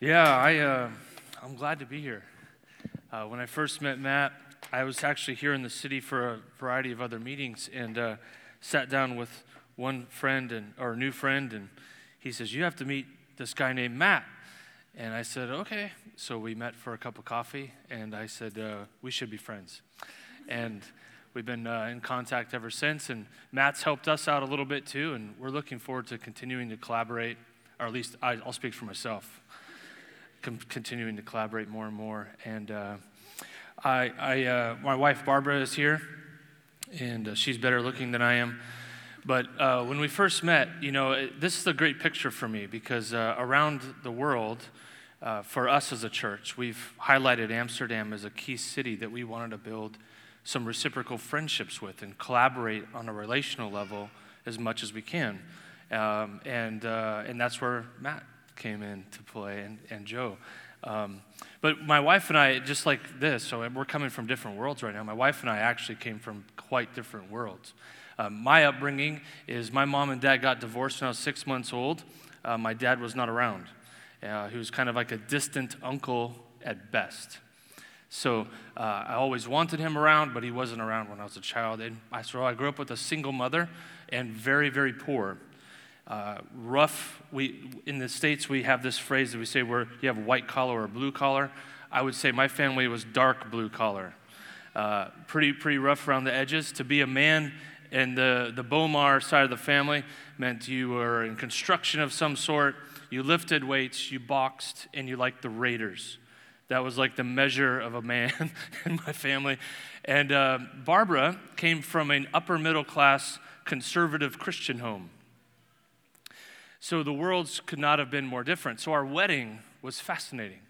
Yeah, I, uh, I'm glad to be here. Uh, when I first met Matt, I was actually here in the city for a variety of other meetings and uh, sat down with one friend and or new friend, and he says, "You have to meet this guy named Matt." And I said, "Okay." So we met for a cup of coffee, and I said, uh, "We should be friends." And we've been uh, in contact ever since. And Matt's helped us out a little bit too, and we're looking forward to continuing to collaborate, or at least I, will speak for myself com- continuing to collaborate more and more. And uh, I, I uh, my wife Barbara is here, and uh, she's better looking than I am. But uh, when we first met, you know, it, this is a great picture for me because uh, around the world, uh, for us as a church, we've highlighted Amsterdam as a key city that we wanted to build some reciprocal friendships with and collaborate on a relational level as much as we can. Um, and, and that's where Matt came in to play and, and Joe. Um, but my wife and I, just like this, so we're coming from different worlds right now. My wife and I actually came from quite different worlds. Um, my upbringing is my mom and dad got divorced when I was six months old. Uh, my dad was not around. Uh, he was kind of like a distant uncle at best. So uh, I always wanted him around, but he wasn't around when I was a child. And I, so I grew up with a single mother and very, very poor uh, rough. We in the states we have this phrase that we say where you have white collar or blue collar. I would say my family was dark blue collar, uh, pretty pretty rough around the edges. To be a man in the the Bomar side of the family meant you were in construction of some sort. You lifted weights, you boxed, and you liked the Raiders. That was like the measure of a man in my family. And uh, Barbara came from an upper middle class conservative Christian home. So the worlds could not have been more different. So our wedding was fascinating.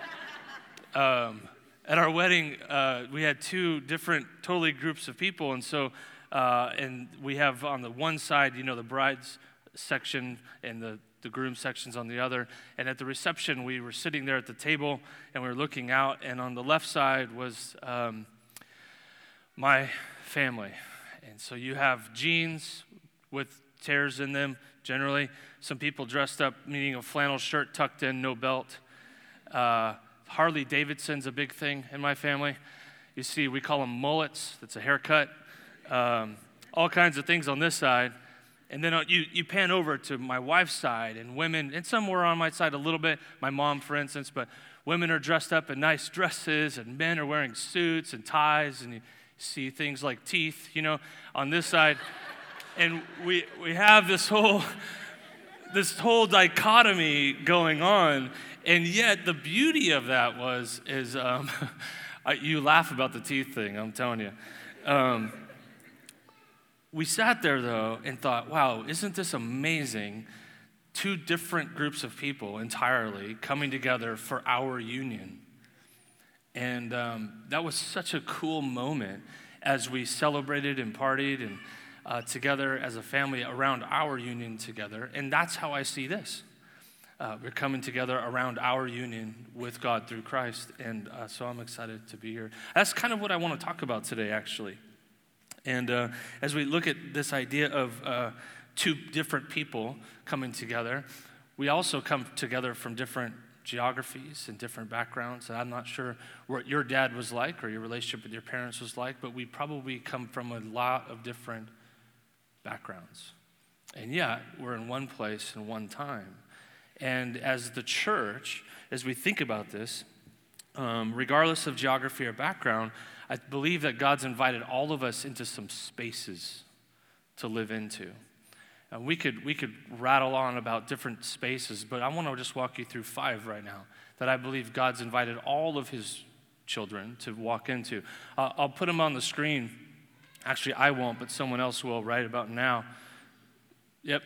um, at our wedding, uh, we had two different, totally groups of people. And so, uh, and we have on the one side, you know, the bride's section and the, the groom sections on the other. And at the reception, we were sitting there at the table and we were looking out. And on the left side was um, my family. And so you have jeans with tears in them generally. Some people dressed up, meaning a flannel shirt tucked in, no belt. Uh, Harley Davidson's a big thing in my family. You see, we call them mullets. That's a haircut. Um, all kinds of things on this side. And then uh, you, you pan over to my wife's side, and women, and some were on my side a little bit, my mom, for instance, but women are dressed up in nice dresses, and men are wearing suits and ties, and you see things like teeth, you know, on this side and we, we have this whole this whole dichotomy going on. And yet the beauty of that was is um, you laugh about the teeth thing i'm telling you. Um, we sat there though and thought wow isn't this amazing? Two different groups of people entirely coming together for our union. And um, that was such a cool moment as we celebrated and partied and uh, together as a family around our union together. And that's how I see this. Uh, we're coming together around our union with God through Christ. And uh, so I'm excited to be here. That's kind of what I want to talk about today, actually. And uh, as we look at this idea of uh, two different people coming together, we also come together from different geographies and different backgrounds. And I'm not sure what your dad was like or your relationship with your parents was like, but we probably come from a lot of different backgrounds. And yet, we're in one place and one time. And as the church, as we think about this, um, regardless of geography or background, I believe that God's invited all of us into some spaces to live into. And we could, we could rattle on about different spaces, but I want to just walk you through five right now that I believe God's invited all of his children to walk into. Uh, I'll put them on the screen Actually, I won't, but someone else will right about now. Yep.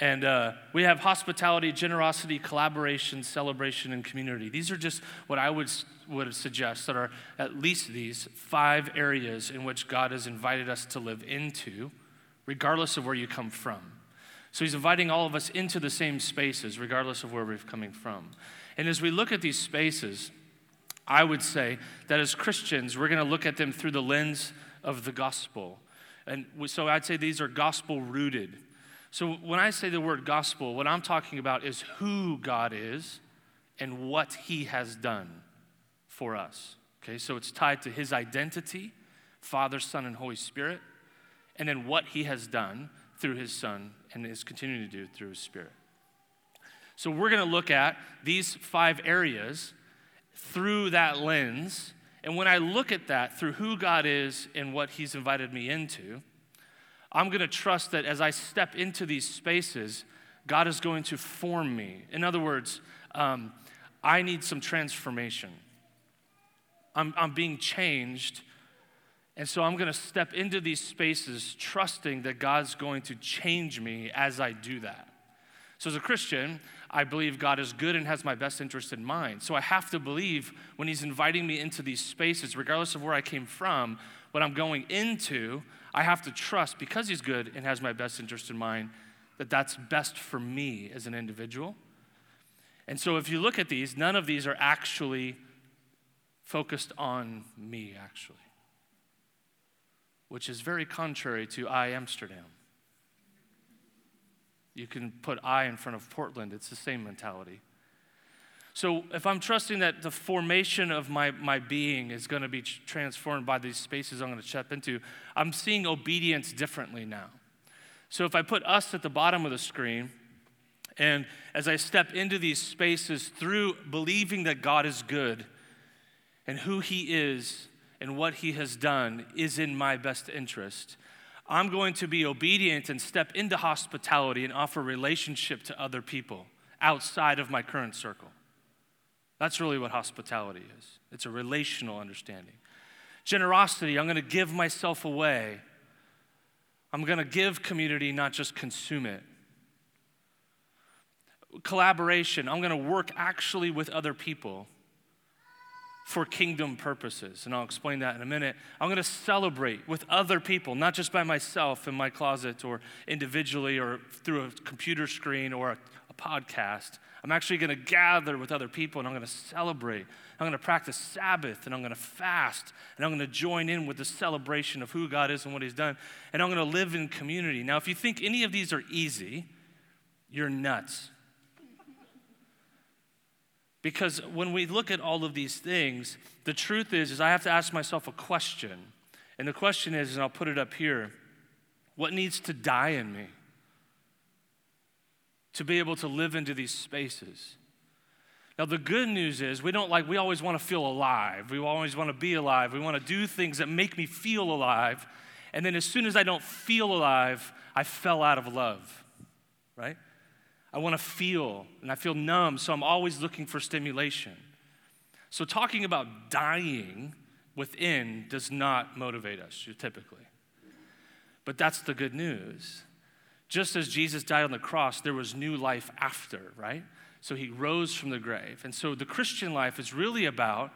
And uh, we have hospitality, generosity, collaboration, celebration, and community. These are just what I would, would suggest that are at least these five areas in which God has invited us to live into, regardless of where you come from. So he's inviting all of us into the same spaces, regardless of where we're coming from. And as we look at these spaces, I would say that as Christians, we're going to look at them through the lens of the gospel. And so I'd say these are gospel rooted. So when I say the word gospel, what I'm talking about is who God is and what he has done for us. Okay, so it's tied to his identity, Father, Son, and Holy Spirit, and then what he has done through his Son and is continuing to do through his Spirit. So we're going to look at these five areas through that lens. And when I look at that through who God is and what he's invited me into, I'm going to trust that as I step into these spaces, God is going to form me. In other words, um, I need some transformation. I'm, I'm being changed. And so I'm going to step into these spaces trusting that God's going to change me as I do that. So, as a Christian, I believe God is good and has my best interest in mind. So, I have to believe when He's inviting me into these spaces, regardless of where I came from, what I'm going into, I have to trust because He's good and has my best interest in mind that that's best for me as an individual. And so, if you look at these, none of these are actually focused on me, actually, which is very contrary to I Amsterdam. You can put I in front of Portland, it's the same mentality. So, if I'm trusting that the formation of my, my being is going to be transformed by these spaces I'm going to step into, I'm seeing obedience differently now. So, if I put us at the bottom of the screen, and as I step into these spaces through believing that God is good and who He is and what He has done is in my best interest, I'm going to be obedient and step into hospitality and offer relationship to other people outside of my current circle. That's really what hospitality is it's a relational understanding. Generosity, I'm going to give myself away. I'm going to give community, not just consume it. Collaboration, I'm going to work actually with other people for kingdom purposes. And I'll explain that in a minute. I'm going to celebrate with other people, not just by myself in my closet or individually or through a computer screen or a, a podcast. I'm actually going to gather with other people and I'm going to celebrate. I'm going to practice Sabbath and I'm going to fast and I'm going to join in with the celebration of who God is and what He's done. And I'm going to live in community. Now, if you think any of these are easy, you're nuts. Because when we look at all of these things, the truth is, is I have to ask myself a question. And the question is, and I'll put it up here, what needs to die in me to be able to live into these spaces? Now, the good news is we don't like, we always want to feel alive. We always want to be alive. We want to do things that make me feel alive. And then as soon as I don't feel alive, I fell out of love, right? I want to feel, and I feel numb, so I'm always looking for stimulation. So, talking about dying within does not motivate us typically. But that's the good news. Just as Jesus died on the cross, there was new life after, right? So he rose from the grave. And so the Christian life is really about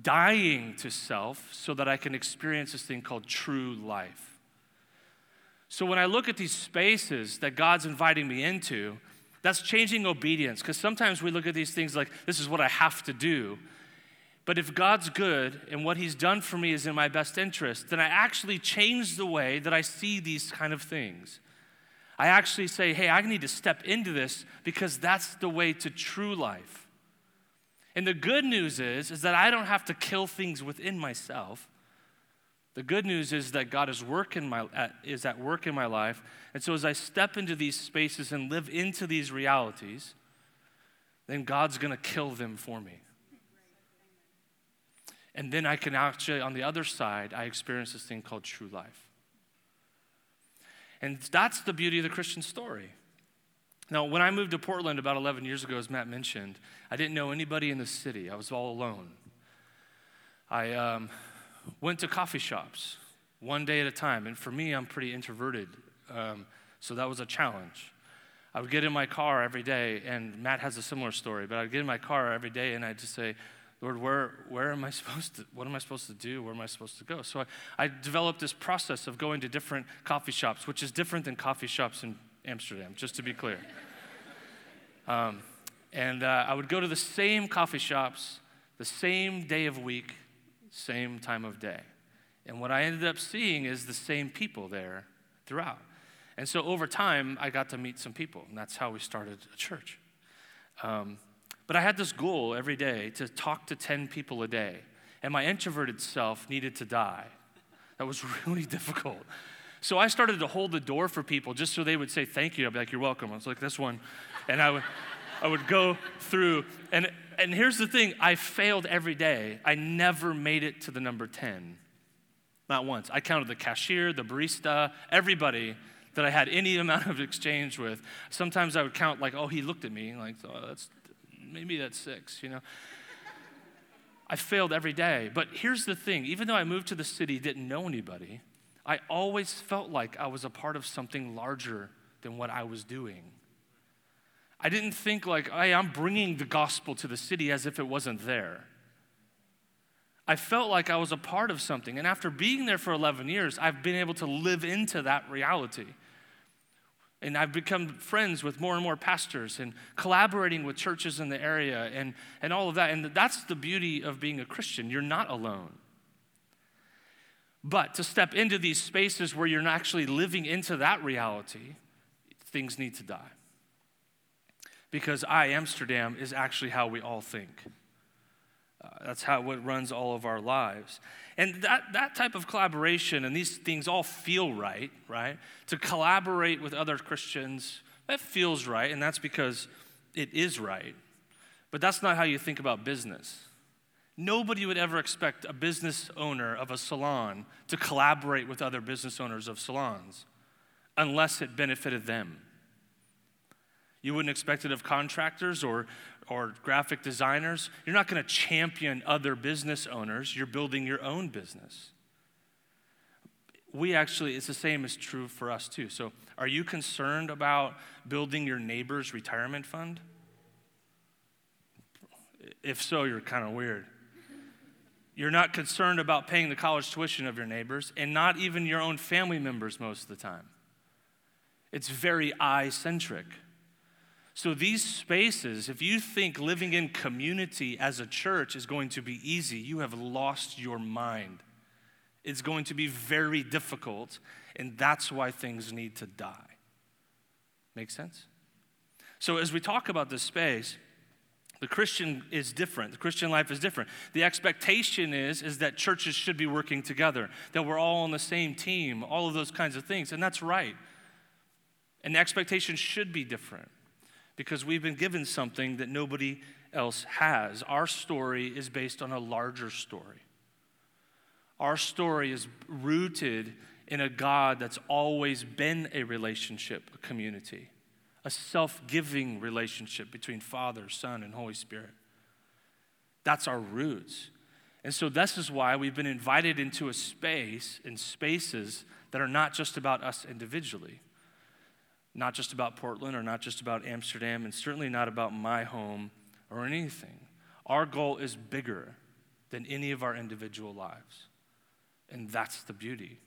dying to self so that I can experience this thing called true life. So when I look at these spaces that God's inviting me into, that's changing obedience because sometimes we look at these things like, this is what I have to do. But if God's good and what He's done for me is in my best interest, then I actually change the way that I see these kind of things. I actually say, hey, I need to step into this because that's the way to true life. And the good news is, is that I don't have to kill things within myself. The good news is that God is, work in my, is at work in my life. And so as I step into these spaces and live into these realities, then God's going to kill them for me. And then I can actually, on the other side, I experience this thing called true life. And that's the beauty of the Christian story. Now, when I moved to Portland about 11 years ago, as Matt mentioned, I didn't know anybody in the city. I was all alone. I um, went to coffee shops one day at a time. And for me, I'm pretty introverted. Um, so that was a challenge. I would get in my car every day, and Matt has a similar story, but I'd get in my car every day and I'd just say, Lord, where, where am I supposed to, what am I supposed to do? Where am I supposed to go? So I, I developed this process of going to different coffee shops, which is different than coffee shops in Amsterdam, just to be clear. Um, and uh, I would go to the same coffee shops, the same day of week, same time of day. And what I ended up seeing is the same people there throughout. And so over time, I got to meet some people, and that's how we started a church. Um, But I had this goal every day to talk to 10 people a day, and my introverted self needed to die. That was really difficult. So I started to hold the door for people just so they would say thank you. I'd be like, you're welcome. I was like, this one. And I would, I would go through. And, and here's the thing I failed every day. I never made it to the number 10. Not once. I counted the cashier, the barista, everybody that I had any amount of exchange with. Sometimes I would count like, oh, he looked at me, like, oh, that's maybe that's six, you know. I failed every day. But here's the thing even though I moved to the city, didn't know anybody, I always felt like I was a part of something larger than what I was doing. I didn't think like, hey, I'm bringing the gospel to the city as if it wasn't there. I felt like I was a part of something. And after being there for 11 years, I've been able to live into that reality. And I've become friends with more and more pastors and collaborating with churches in the area and, and all of that. And that's the beauty of being a Christian. You're not alone. But to step into these spaces where you're not actually living into that reality, things need to die. Because I, Amsterdam, is actually how we all think. Uh, that's how it runs all of our lives. And that, that type of collaboration and these things all feel right, right? To collaborate with other Christians, that feels right, and that's because it is right. But that's not how you think about business. Nobody would ever expect a business owner of a salon to collaborate with other business owners of salons unless it benefited them. You wouldn't expect it of contractors or, or graphic designers. You're not going to champion other business owners, you're building your own business. We actually, it's the same as true for us too. So, are you concerned about building your neighbor's retirement fund? If so, you're kind of weird. You're not concerned about paying the college tuition of your neighbors and not even your own family members most of the time. It's very I centric. So, these spaces, if you think living in community as a church is going to be easy, you have lost your mind. It's going to be very difficult, and that's why things need to die. Make sense? So, as we talk about this space, the Christian is different. The Christian life is different. The expectation is, is that churches should be working together, that we're all on the same team, all of those kinds of things. And that's right. And the expectation should be different because we've been given something that nobody else has. Our story is based on a larger story. Our story is rooted in a God that's always been a relationship, a community, a self giving relationship between Father, Son, and Holy Spirit. That's our roots. And so, this is why we've been invited into a space and spaces that are not just about us individually not just about Portland or not just about Amsterdam, and certainly not about my home or anything. Our goal is bigger than any of our individual lives. And that's the beauty.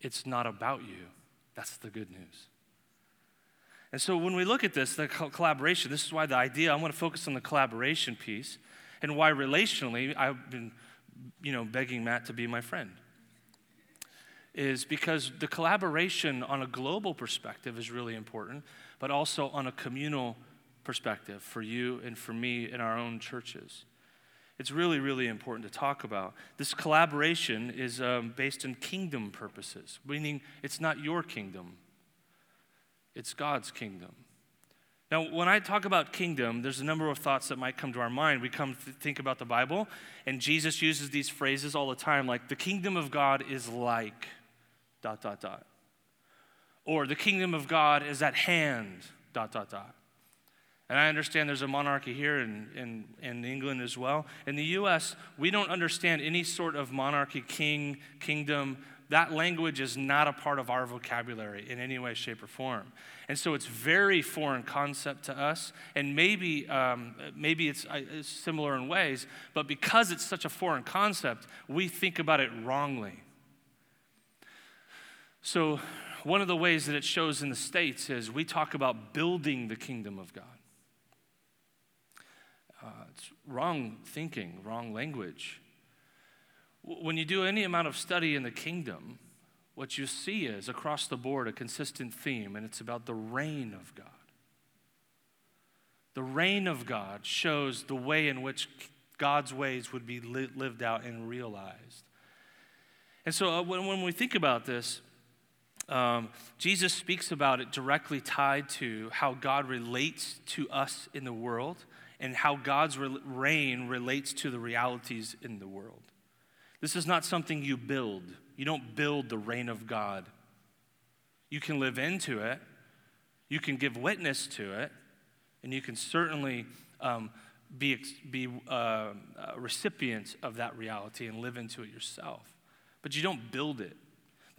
It's not about you. That's the good news. And so when we look at this, the collaboration, this is why the idea, I want to focus on the collaboration piece and why relationally I've been, you know, begging Matt to be my friend is because the collaboration on a global perspective is really important, but also on a communal perspective for you and for me in our own churches. It's really, really important to talk about. This collaboration is um, based in kingdom purposes, meaning it's not your kingdom, it's God's kingdom. Now, when I talk about kingdom, there's a number of thoughts that might come to our mind. We come to think about the Bible, and Jesus uses these phrases all the time, like the kingdom of God is like dot, dot, dot. Or the kingdom of God is at hand, dot, dot, dot. And I understand there's a monarchy here in, in, in England as well. In the US, we don't understand any sort of monarchy, king, kingdom. That language is not a part of our vocabulary in any way, shape, or form. And so it's very foreign concept to us. And maybe, um, maybe it's, uh, it's similar in ways, but because it's such a foreign concept, we think about it wrongly. So, one of the ways that it shows in the States is we talk about building the kingdom of God. Uh, it's wrong thinking, wrong language. When you do any amount of study in the kingdom, what you see is across the board a consistent theme, and it's about the reign of God. The reign of God shows the way in which God's ways would be li- lived out and realized. And so uh, when, when we think about this, um, Jesus speaks about it directly tied to how God relates to us in the world and how God's re- reign relates to the realities in the world. This is not something you build. You don't build the reign of God. You can live into it, you can give witness to it, and you can certainly um, be, be uh, recipients of that reality and live into it yourself. But you don't build it.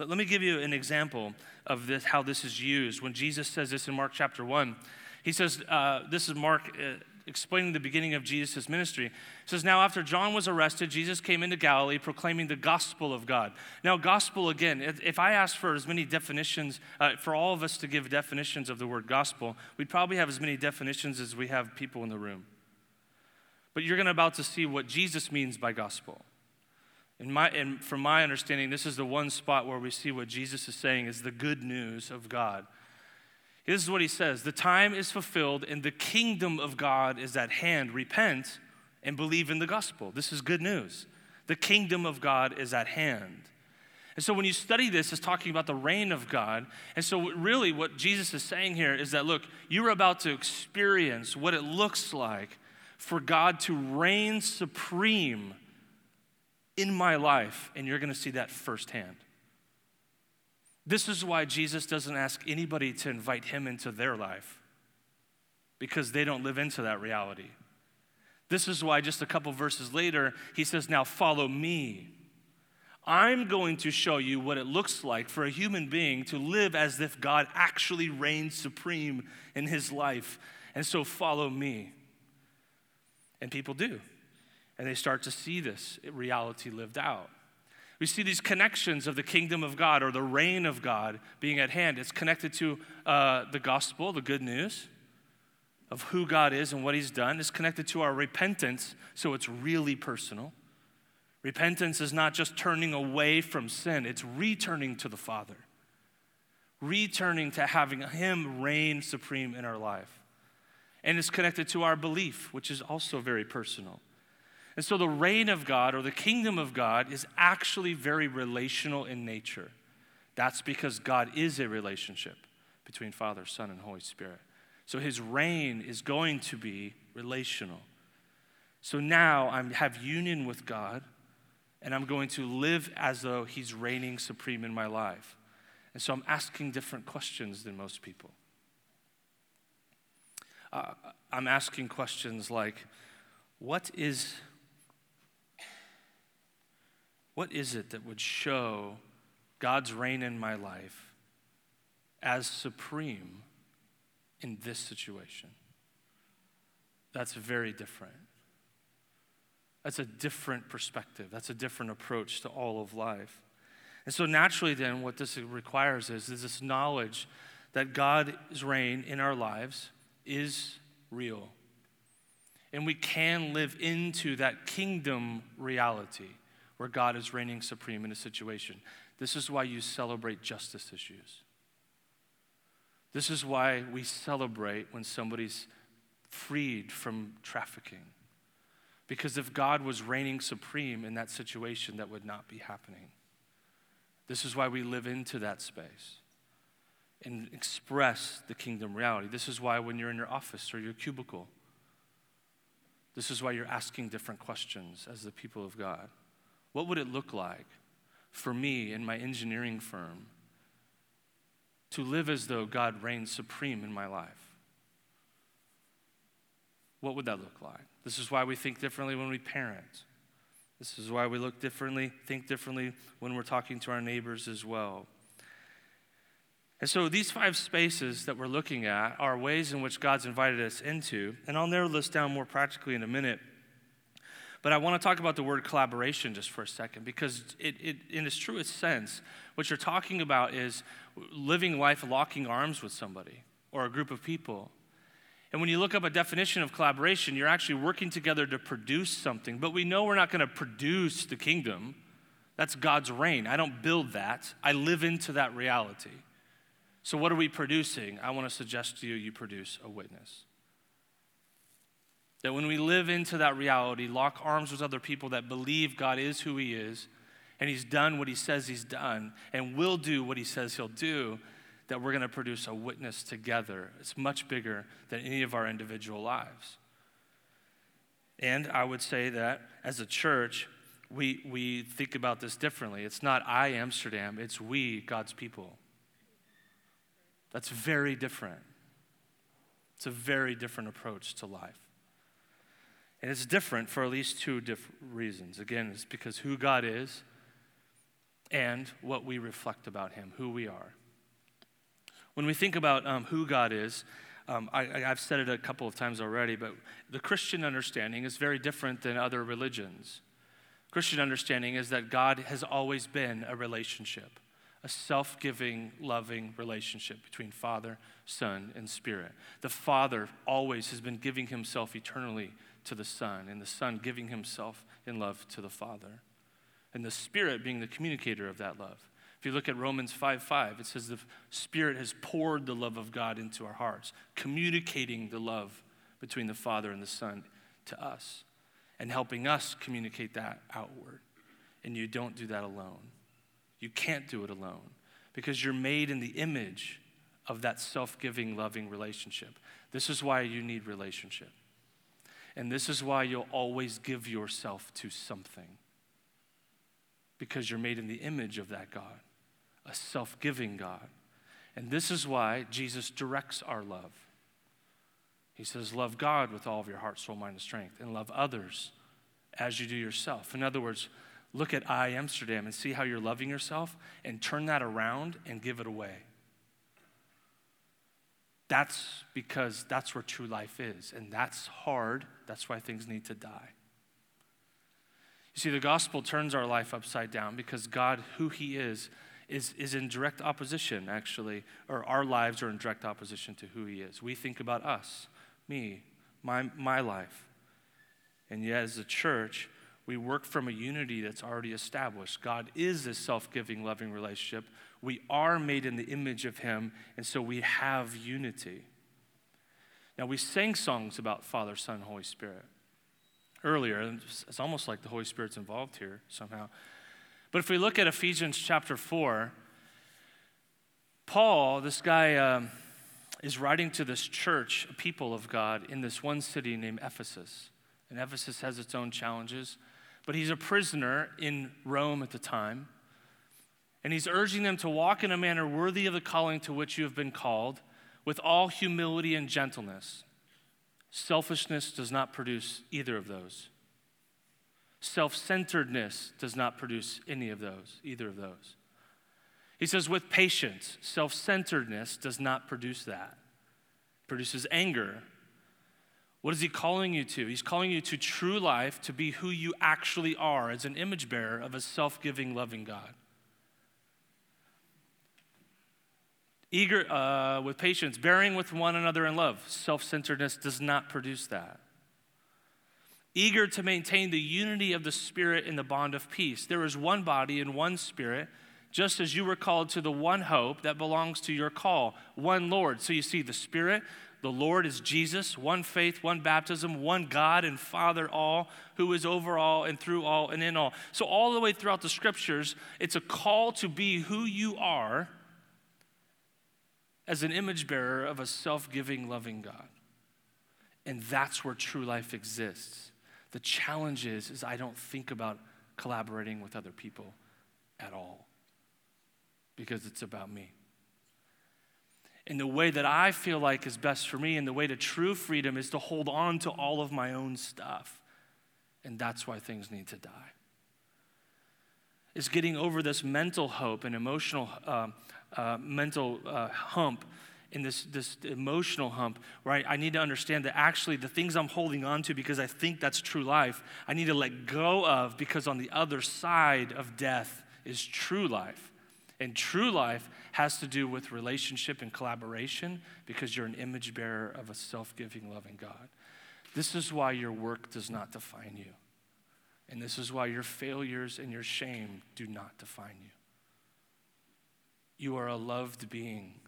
But let me give you an example of this, how this is used. When Jesus says this in Mark chapter 1, he says, uh, This is Mark uh, explaining the beginning of Jesus' ministry. It says, Now, after John was arrested, Jesus came into Galilee proclaiming the gospel of God. Now, gospel, again, if I asked for as many definitions, uh, for all of us to give definitions of the word gospel, we'd probably have as many definitions as we have people in the room. But you're going to about to see what Jesus means by gospel. In my, and from my understanding, this is the one spot where we see what Jesus is saying is the good news of God. This is what he says The time is fulfilled, and the kingdom of God is at hand. Repent and believe in the gospel. This is good news. The kingdom of God is at hand. And so when you study this, it's talking about the reign of God. And so, really, what Jesus is saying here is that, look, you're about to experience what it looks like for God to reign supreme in my life, and you're going to see that firsthand. This is why Jesus doesn't ask anybody to invite him into their life because they don't live into that reality. This is why just a couple verses later, he says, Now follow me. I'm going to show you what it looks like for a human being to live as if God actually reigns supreme in his life. And so follow me. And people do. And they start to see this reality lived out. We see these connections of the kingdom of God or the reign of God being at hand. It's connected to uh, the gospel, the good news of who God is and what He's done. It's connected to our repentance, so it's really personal. Repentance is not just turning away from sin, it's returning to the Father, returning to having Him reign supreme in our life. And it's connected to our belief, which is also very personal. And so the reign of God or the kingdom of God is actually very relational in nature. That's because God is a relationship between Father, Son, and Holy Spirit. So his reign is going to be relational. So now I have union with God, and I'm going to live as though he's reigning supreme in my life. And so I'm asking different questions than most people. Uh, I'm asking questions like, what is what is it that would show God's reign in my life as supreme in this situation? That's very different. That's a different perspective. That's a different approach to all of life. And so, naturally, then, what this requires is, is this knowledge that God's reign in our lives is real. And we can live into that kingdom reality where God is reigning supreme in a situation. This is why you celebrate justice issues. This is why we celebrate when somebody's freed from trafficking. Because if God was reigning supreme in that situation, that would not be happening. This is why we live into that space and express the kingdom reality. This is why when you're in your office or your cubicle, this is why you're asking different questions as the people of God. What would it look like for me and my engineering firm to live as though God reigns supreme in my life? What would that look like? This is why we think differently when we parent. This is why we look differently, think differently when we're talking to our neighbors as well. And so these five spaces that we're looking at are ways in which God's invited us into, and I'll narrow this down more practically in a minute. But I want to talk about the word collaboration just for a second because, it, it, in its truest sense, what you're talking about is living life locking arms with somebody or a group of people. And when you look up a definition of collaboration, you're actually working together to produce something. But we know we're not going to produce the kingdom. That's God's reign. I don't build that, I live into that reality. So, what are we producing? I want to suggest to you you produce a witness. That when we live into that reality, lock arms with other people that believe God is who He is, and He's done what He says He's done, and will do what He says He'll do, that we're going to produce a witness together. It's much bigger than any of our individual lives. And I would say that as a church, we, we think about this differently. It's not I, Amsterdam, it's we, God's people. That's very different. It's a very different approach to life. And it's different for at least two different reasons. Again, it's because who God is and what we reflect about Him, who we are. When we think about um, who God is, um, I, have said it a couple of times already, but the Christian understanding is very different than other religions. Christian understanding is that God has always been a relationship, a self giving, loving relationship between Father, Son, and Spirit. The Father always has been giving himself eternally to the Son, and the Son giving himself in love to the Father, and the Spirit being the communicator of that love. If you look at Romans 5 5, it says the Spirit has poured the love of God into our hearts, communicating the love between the Father and the Son to us, and helping us communicate that outward. And you don't do that alone. You can't do it alone because you're made in the image of that self giving, loving relationship. This is why you need relationship. And this is why you'll always give yourself to something because you're made in the image of that God, a self giving God. And this is why Jesus directs our love. He says, Love God with all of your heart, soul, mind, and strength, and love others as you do yourself. In other words, look at I Amsterdam and see how you're loving yourself and turn that around and give it away. That's because that's where true life is. And that's hard. That's why things need to die. You see, the gospel turns our life upside down because God, who He is, is, is in direct opposition, actually, or our lives are in direct opposition to who He is. We think about us, me, my, my life. And yet, as a church, we work from a unity that's already established. God is a self giving, loving relationship we are made in the image of Him, and so we have unity. Now, we sang songs about Father, Son, Holy Spirit earlier. It's almost like the Holy Spirit's involved here somehow. But if we look at Ephesians chapter 4, Paul, this guy, um, is writing to this church, people of God, in this one city named Ephesus. And Ephesus has its own challenges, but he's a prisoner in Rome at the time. And he's urging them to walk in a manner worthy of the calling to which you have been called, with all humility and gentleness. Selfishness does not produce either of those. Self centeredness does not produce any of those, either of those. He says, with patience, self centeredness does not produce that. It produces anger. What is he calling you to? He's calling you to true life, to be who you actually are as an image bearer of a self giving, loving God. Eager uh, with patience, bearing with one another in love. Self centeredness does not produce that. Eager to maintain the unity of the Spirit in the bond of peace. There is one body and one Spirit, just as you were called to the one hope that belongs to your call, one Lord. So you see, the Spirit, the Lord is Jesus, one faith, one baptism, one God and Father, all, who is over all and through all and in all. So, all the way throughout the scriptures, it's a call to be who you are as an image bearer of a self giving, loving God. And that's where true life exists. The challenge is, is I don't think about collaborating with other people at all because it's about me. And the way that I feel like is best for me and the way to true freedom is to hold on to all of my own stuff. And that's why things need to die. Is getting over this mental hope and emotional um, uh, mental uh, hump in this, this emotional hump I, I, need to understand that actually the things I'm holding on to because I think that's true life, I need to let go of because on the other side of death is true life. And true life has to do with relationship and collaboration because you're an image bearer of a self giving, loving God. This is why your work does not define you. And this is why your failures and your shame do not define you. You are a loved being,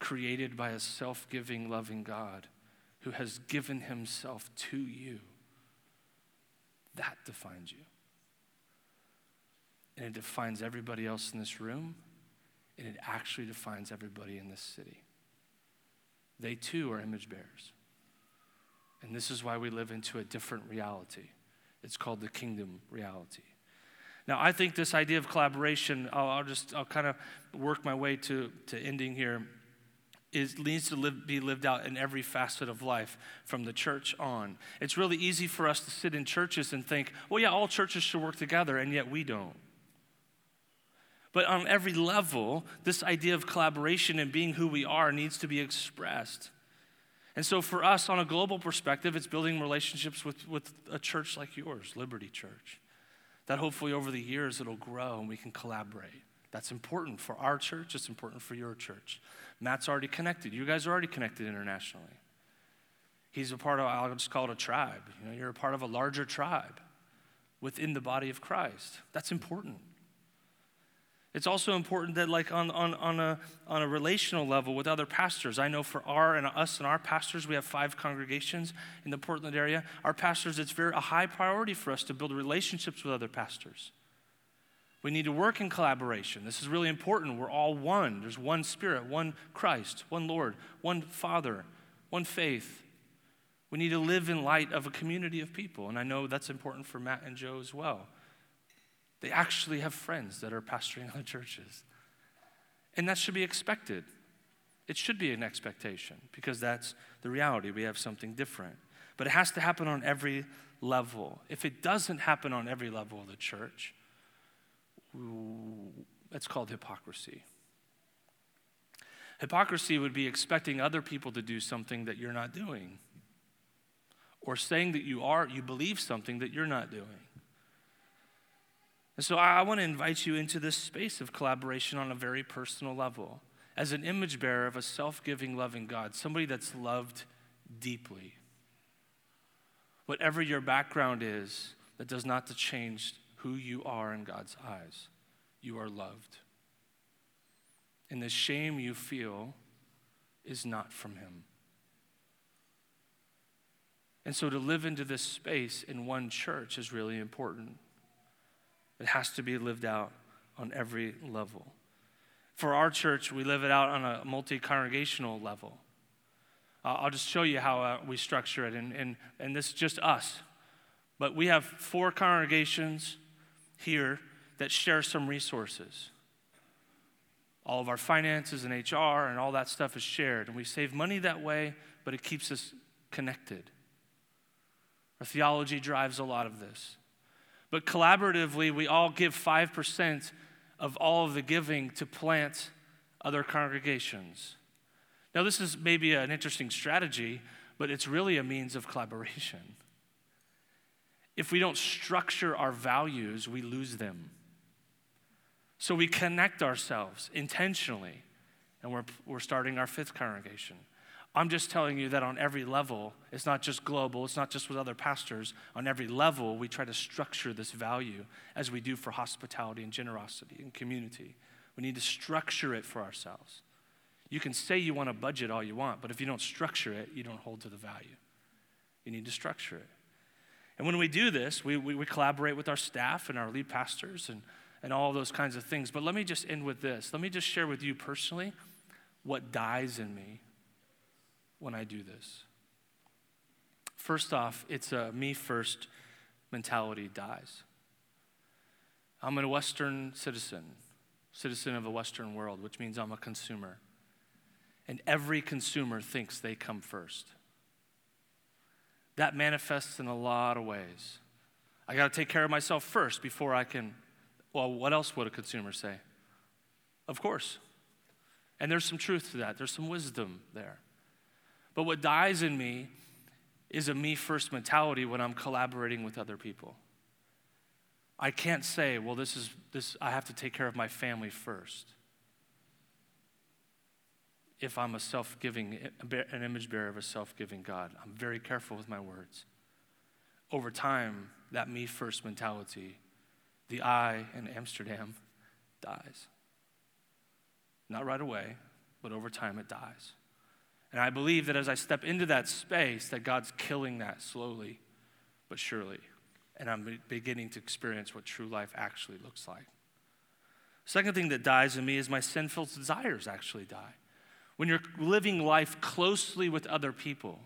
created by a self giving, loving God who has given himself to you. That defines you. And it defines everybody else in this room, and it actually defines everybody in this city. They too are image bearers. And this is why we live into a different reality. It's called the kingdom reality. Now, I think this idea of collaboration, I'll, I'll just, I'll kind of work my way to, to ending here, is, needs to live, be lived out in every facet of life from the church on. It's really easy for us to sit in churches and think, well, yeah, all churches should work together, and yet we don't. But on every level, this idea of collaboration and being who we are needs to be expressed. And so, for us, on a global perspective, it's building relationships with, with a church like yours, Liberty Church, that hopefully over the years it'll grow and we can collaborate. That's important for our church, it's important for your church. Matt's already connected. You guys are already connected internationally. He's a part of, I'll just call it a tribe. You know, you're a part of a larger tribe within the body of Christ. That's important. It's also important that, like, on, on, on, a, on a relational level with other pastors, I know for our and us and our pastors, we have five congregations in the Portland area. Our pastors, it's very a high priority for us to build relationships with other pastors. We need to work in collaboration. This is really important. We're all one. There's one Spirit, one Christ, one Lord, one Father, one faith. We need to live in light of a community of people. And I know that's important for Matt and Joe as well. They actually have friends that are pastoring other churches. And that should be expected. It should be an expectation because that's the reality. We have something different. But it has to happen on every level. If it doesn't happen on every level of the church, it's called hypocrisy. Hypocrisy would be expecting other people to do something that you're not doing, or saying that you are, you believe something that you're not doing. And so I want to invite you into this space of collaboration on a very personal level. As an image bearer of a self giving, loving God, somebody that's loved deeply. Whatever your background is, that does not to change who you are in God's eyes. You are loved. And the shame you feel is not from Him. And so to live into this space in one church is really important. It has to be lived out on every level. For our church, we live it out on a multi congregational level. Uh, I'll just show you how uh, we structure it, and, and, and this is just us. But we have four congregations here that share some resources. All of our finances and HR and all that stuff is shared, and we save money that way, but it keeps us connected. Our theology drives a lot of this. But collaboratively, we all give 5% of all of the giving to plant other congregations. Now, this is maybe an interesting strategy, but it's really a means of collaboration. If we don't structure our values, we lose them. So we connect ourselves intentionally, and we're, we're starting our fifth congregation. I'm just telling you that on every level, it's not just global, it's not just with other pastors. On every level, we try to structure this value as we do for hospitality and generosity and community. We need to structure it for ourselves. You can say you want a budget all you want, but if you don't structure it, you don't hold to the value. You need to structure it. And when we do this, we, we, we collaborate with our staff and our lead pastors and, and all those kinds of things. But let me just end with this. Let me just share with you personally what dies in me when I do this? First off, it's a me first mentality dies. I'm a Western citizen, citizen of a Western world, which means I'm a consumer. And every consumer thinks they come first. That manifests in a lot of ways. I got to take care of myself first before I can. Well, what else would a consumer say? Of course. And there's some truth to that, there's some wisdom there. But what dies in me is a me first mentality when I'm collaborating with other people. I can't say, well, this is this I have to take care of my family first. If I'm a self-giving, an image bearer of a self-giving God, I'm very careful with my words. Over time, that me first mentality, the I in Amsterdam, dies. Not right away, but over time it dies. And I believe that as I step into that space, that God's killing that slowly but surely. And I'm beginning to experience what true life actually looks like. Second thing that dies in me is my sinful desires actually die. When you're living life closely with other people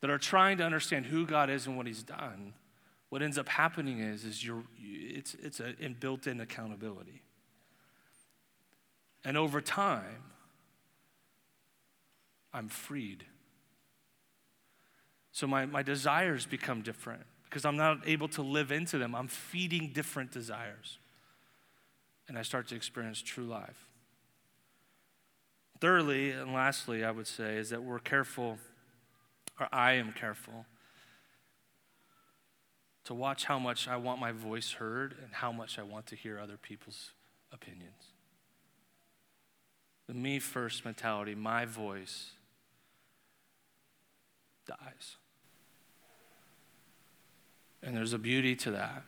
that are trying to understand who God is and what He's done, what ends up happening is, is you're, it's, it's a built-in accountability. And over time, I'm freed. So my, my desires become different because I'm not able to live into them. I'm feeding different desires. And I start to experience true life. Thirdly, and lastly, I would say, is that we're careful, or I am careful, to watch how much I want my voice heard and how much I want to hear other people's opinions. The me first mentality, my voice, dies. And there's a beauty to that.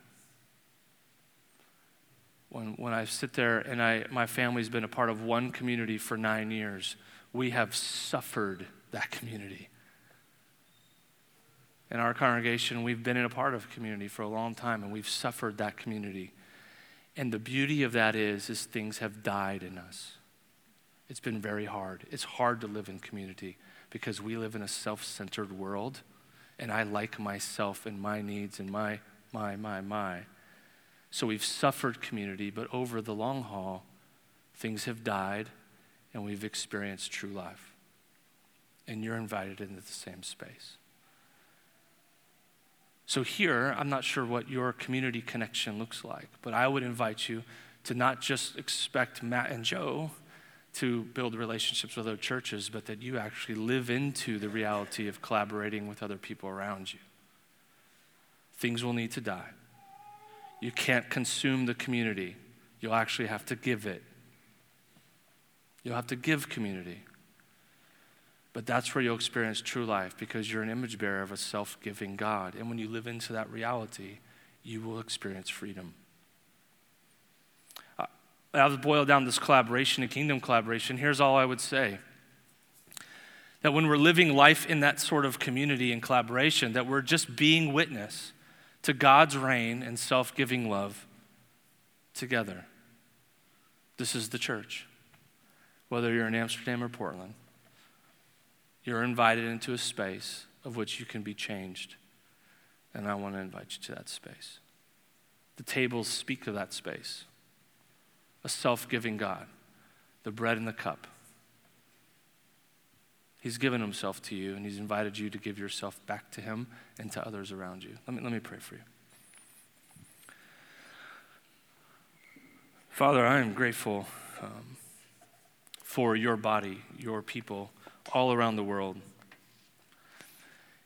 When, when I sit there and I, my family's been a part of one community for nine years, we have suffered that community. In our congregation, we've been in a part of a community for a long time and we've suffered that community. And the beauty of that is, is things have died in us. It's been very hard. It's hard to live in community because we live in a self-centered world and I like myself and my needs and my, my, my, my. So we've suffered community, but over the long haul, things have died and we've experienced true life. And you're invited into the same space. So, here, I'm not sure what your community connection looks like, but I would invite you to not just expect Matt and Joe to build relationships with other churches, but that you actually live into the reality of collaborating with other people around you. Things will need to die. You can't consume the community, you'll actually have to give it. You'll have to give community. But that's where you'll experience true life because you're an image bearer of a self giving God. And when you live into that reality, you will experience freedom. Uh, I'll boil down this collaboration and kingdom collaboration. Here's all I would say that when we're living life in that sort of community and collaboration, that we're just being witness to God's reign and self giving love together. This is the church, whether you're in Amsterdam or Portland you're invited into a space of which you can be changed. And I want to invite you to that space. The tables speak of that space a self giving God, the bread and the cup. He's given himself to you, and he's invited you to give yourself back to him and to others around you. Let me, let me pray for you. Father, I am grateful um, for your body, your people all around the world.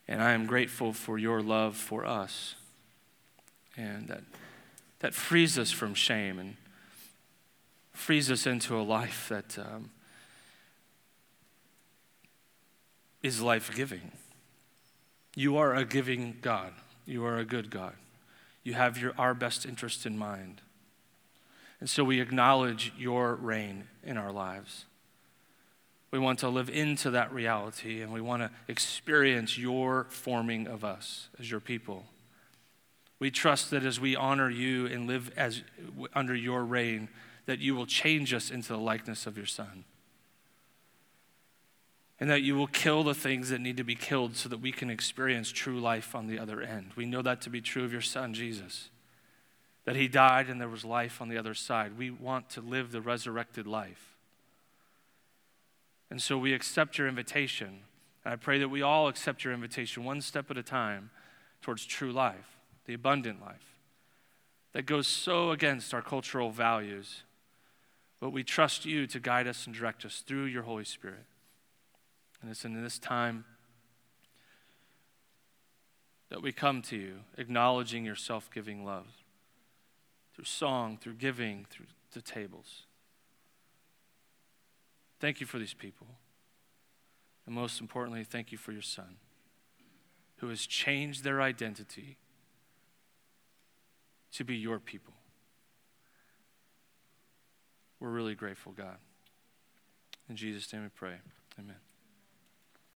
And I am grateful for your love for us. And that, that frees us from shame and frees us into a life that um, is life giving. You are a giving God. You are a good God. You have your, our best interest in mind. And so we acknowledge your reign in our lives. We want to live into that reality and we want to experience your forming of us as your people. We trust that as we honor you and live as under your reign, that you will change us into the likeness of your Son. And that you will kill the things that need to be killed so that we can experience true life on the other end. We know that to be true of your Son, Jesus. That he died and there was life on the other side. We want to live the resurrected life. And so we accept your invitation. And I pray that we all accept your invitation one step at a time towards true life, the abundant life that goes so against our cultural values. But we trust you to guide us and direct us through your Holy Spirit. And it's in this time that we come to you, acknowledging your self giving love through song, through giving, through the tables. Thank you for these people. And most importantly, thank you for your son, who has changed their identity to be your people. We're really grateful, God. In Jesus' name we pray. Amen.